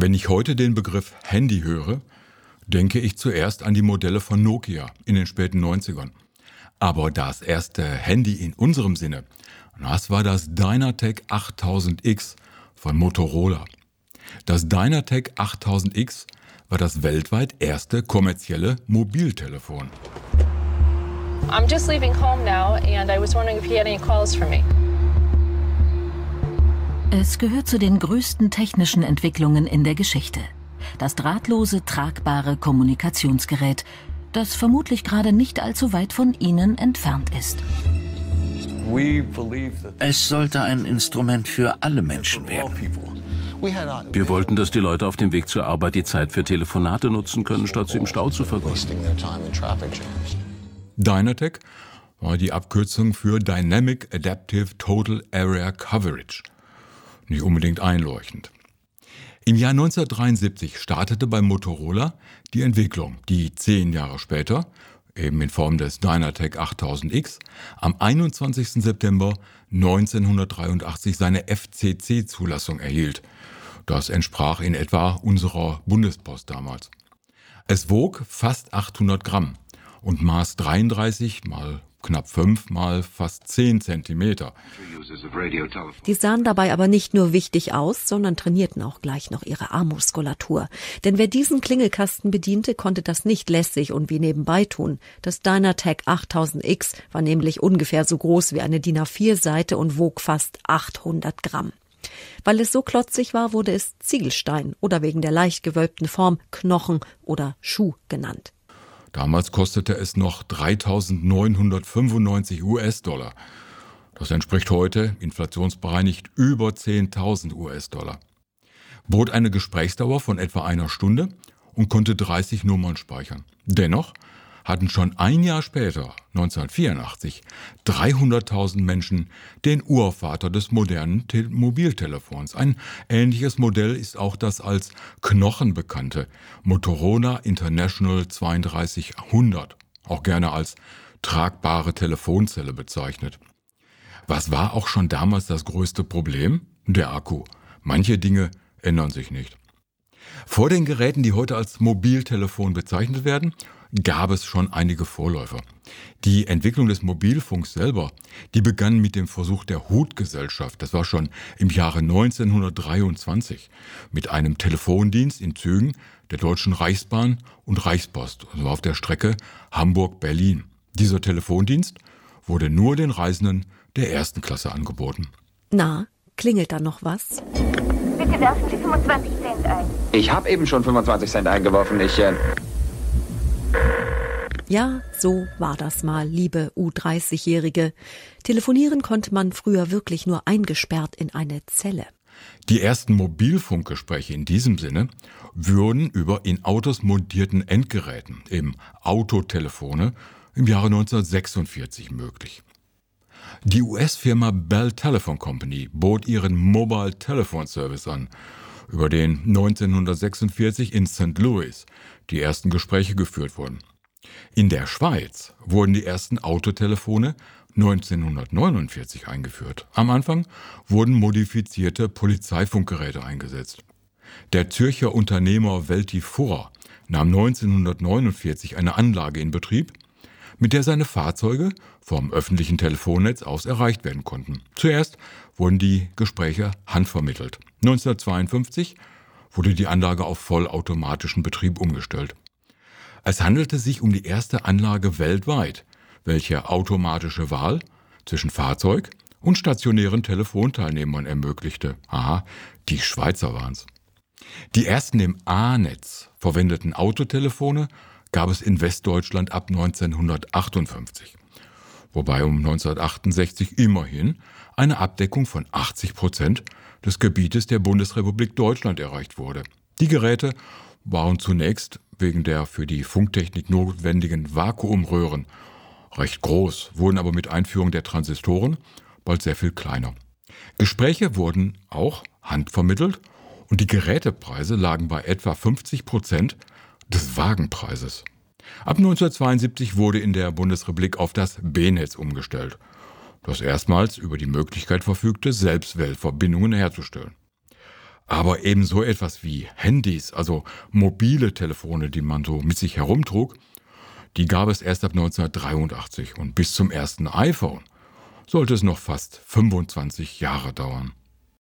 Wenn ich heute den Begriff Handy höre, denke ich zuerst an die Modelle von Nokia in den späten 90ern. Aber das erste Handy in unserem Sinne, das war das Dynatec 8000X von Motorola. Das Dynatec 8000X war das weltweit erste kommerzielle Mobiltelefon. I'm just leaving home now and I was wondering if you had any calls for me. Es gehört zu den größten technischen Entwicklungen in der Geschichte. Das drahtlose, tragbare Kommunikationsgerät, das vermutlich gerade nicht allzu weit von Ihnen entfernt ist. Es sollte ein Instrument für alle Menschen werden. Wir wollten, dass die Leute auf dem Weg zur Arbeit die Zeit für Telefonate nutzen können, statt sie im Stau zu vergeuden. Dynatec war die Abkürzung für Dynamic Adaptive Total Area Coverage. Nicht unbedingt einleuchtend. Im Jahr 1973 startete bei Motorola die Entwicklung, die zehn Jahre später, eben in Form des Dynatec 8000X, am 21. September 1983 seine FCC-Zulassung erhielt. Das entsprach in etwa unserer Bundespost damals. Es wog fast 800 Gramm und maß 33 mal knapp 5 mal fast 10 Zentimeter. Die sahen dabei aber nicht nur wichtig aus, sondern trainierten auch gleich noch ihre Armmuskulatur. Denn wer diesen Klingelkasten bediente, konnte das nicht lässig und wie nebenbei tun. Das Dynatec 8000X war nämlich ungefähr so groß wie eine DIN A4-Seite und wog fast 800 Gramm. Weil es so klotzig war, wurde es Ziegelstein oder wegen der leicht gewölbten Form Knochen oder Schuh genannt. Damals kostete es noch 3.995 US-Dollar. Das entspricht heute, inflationsbereinigt, über 10.000 US-Dollar. Bot eine Gesprächsdauer von etwa einer Stunde und konnte 30 Nummern speichern. Dennoch hatten schon ein Jahr später, 1984, 300.000 Menschen den Urvater des modernen Te Mobiltelefons. Ein ähnliches Modell ist auch das als Knochen bekannte Motorola International 3200, auch gerne als tragbare Telefonzelle bezeichnet. Was war auch schon damals das größte Problem? Der Akku. Manche Dinge ändern sich nicht. Vor den Geräten, die heute als Mobiltelefon bezeichnet werden, gab es schon einige Vorläufer. Die Entwicklung des Mobilfunks selber, die begann mit dem Versuch der Hutgesellschaft, das war schon im Jahre 1923, mit einem Telefondienst in Zügen der Deutschen Reichsbahn und Reichspost, also auf der Strecke Hamburg-Berlin. Dieser Telefondienst wurde nur den Reisenden der ersten Klasse angeboten. Na, klingelt da noch was? Bitte werfen Sie 25 Cent ein. Ich habe eben schon 25 Cent eingeworfen. Ich äh, ja, so war das mal, liebe U30-Jährige. Telefonieren konnte man früher wirklich nur eingesperrt in eine Zelle. Die ersten Mobilfunkgespräche in diesem Sinne würden über in Autos montierten Endgeräten, eben Autotelefone, im Jahre 1946 möglich. Die US-Firma Bell Telephone Company bot ihren Mobile Telephone Service an, über den 1946 in St. Louis die ersten Gespräche geführt wurden. In der Schweiz wurden die ersten Autotelefone 1949 eingeführt. Am Anfang wurden modifizierte Polizeifunkgeräte eingesetzt. Der Zürcher Unternehmer Welti Furrer nahm 1949 eine Anlage in Betrieb, mit der seine Fahrzeuge vom öffentlichen Telefonnetz aus erreicht werden konnten. Zuerst wurden die Gespräche handvermittelt. 1952 wurde die Anlage auf vollautomatischen Betrieb umgestellt. Es handelte sich um die erste Anlage weltweit, welche automatische Wahl zwischen Fahrzeug und stationären Telefonteilnehmern ermöglichte. Aha, die Schweizer waren's. Die ersten im A-Netz verwendeten Autotelefone gab es in Westdeutschland ab 1958, wobei um 1968 immerhin eine Abdeckung von 80 Prozent des Gebietes der Bundesrepublik Deutschland erreicht wurde. Die Geräte waren zunächst wegen der für die Funktechnik notwendigen Vakuumröhren recht groß, wurden aber mit Einführung der Transistoren bald sehr viel kleiner. Gespräche wurden auch handvermittelt und die Gerätepreise lagen bei etwa 50 Prozent des Wagenpreises. Ab 1972 wurde in der Bundesrepublik auf das B-Netz umgestellt, das erstmals über die Möglichkeit verfügte, Selbstwählverbindungen herzustellen. Aber eben so etwas wie Handys, also mobile Telefone, die man so mit sich herumtrug, die gab es erst ab 1983 und bis zum ersten iPhone sollte es noch fast 25 Jahre dauern.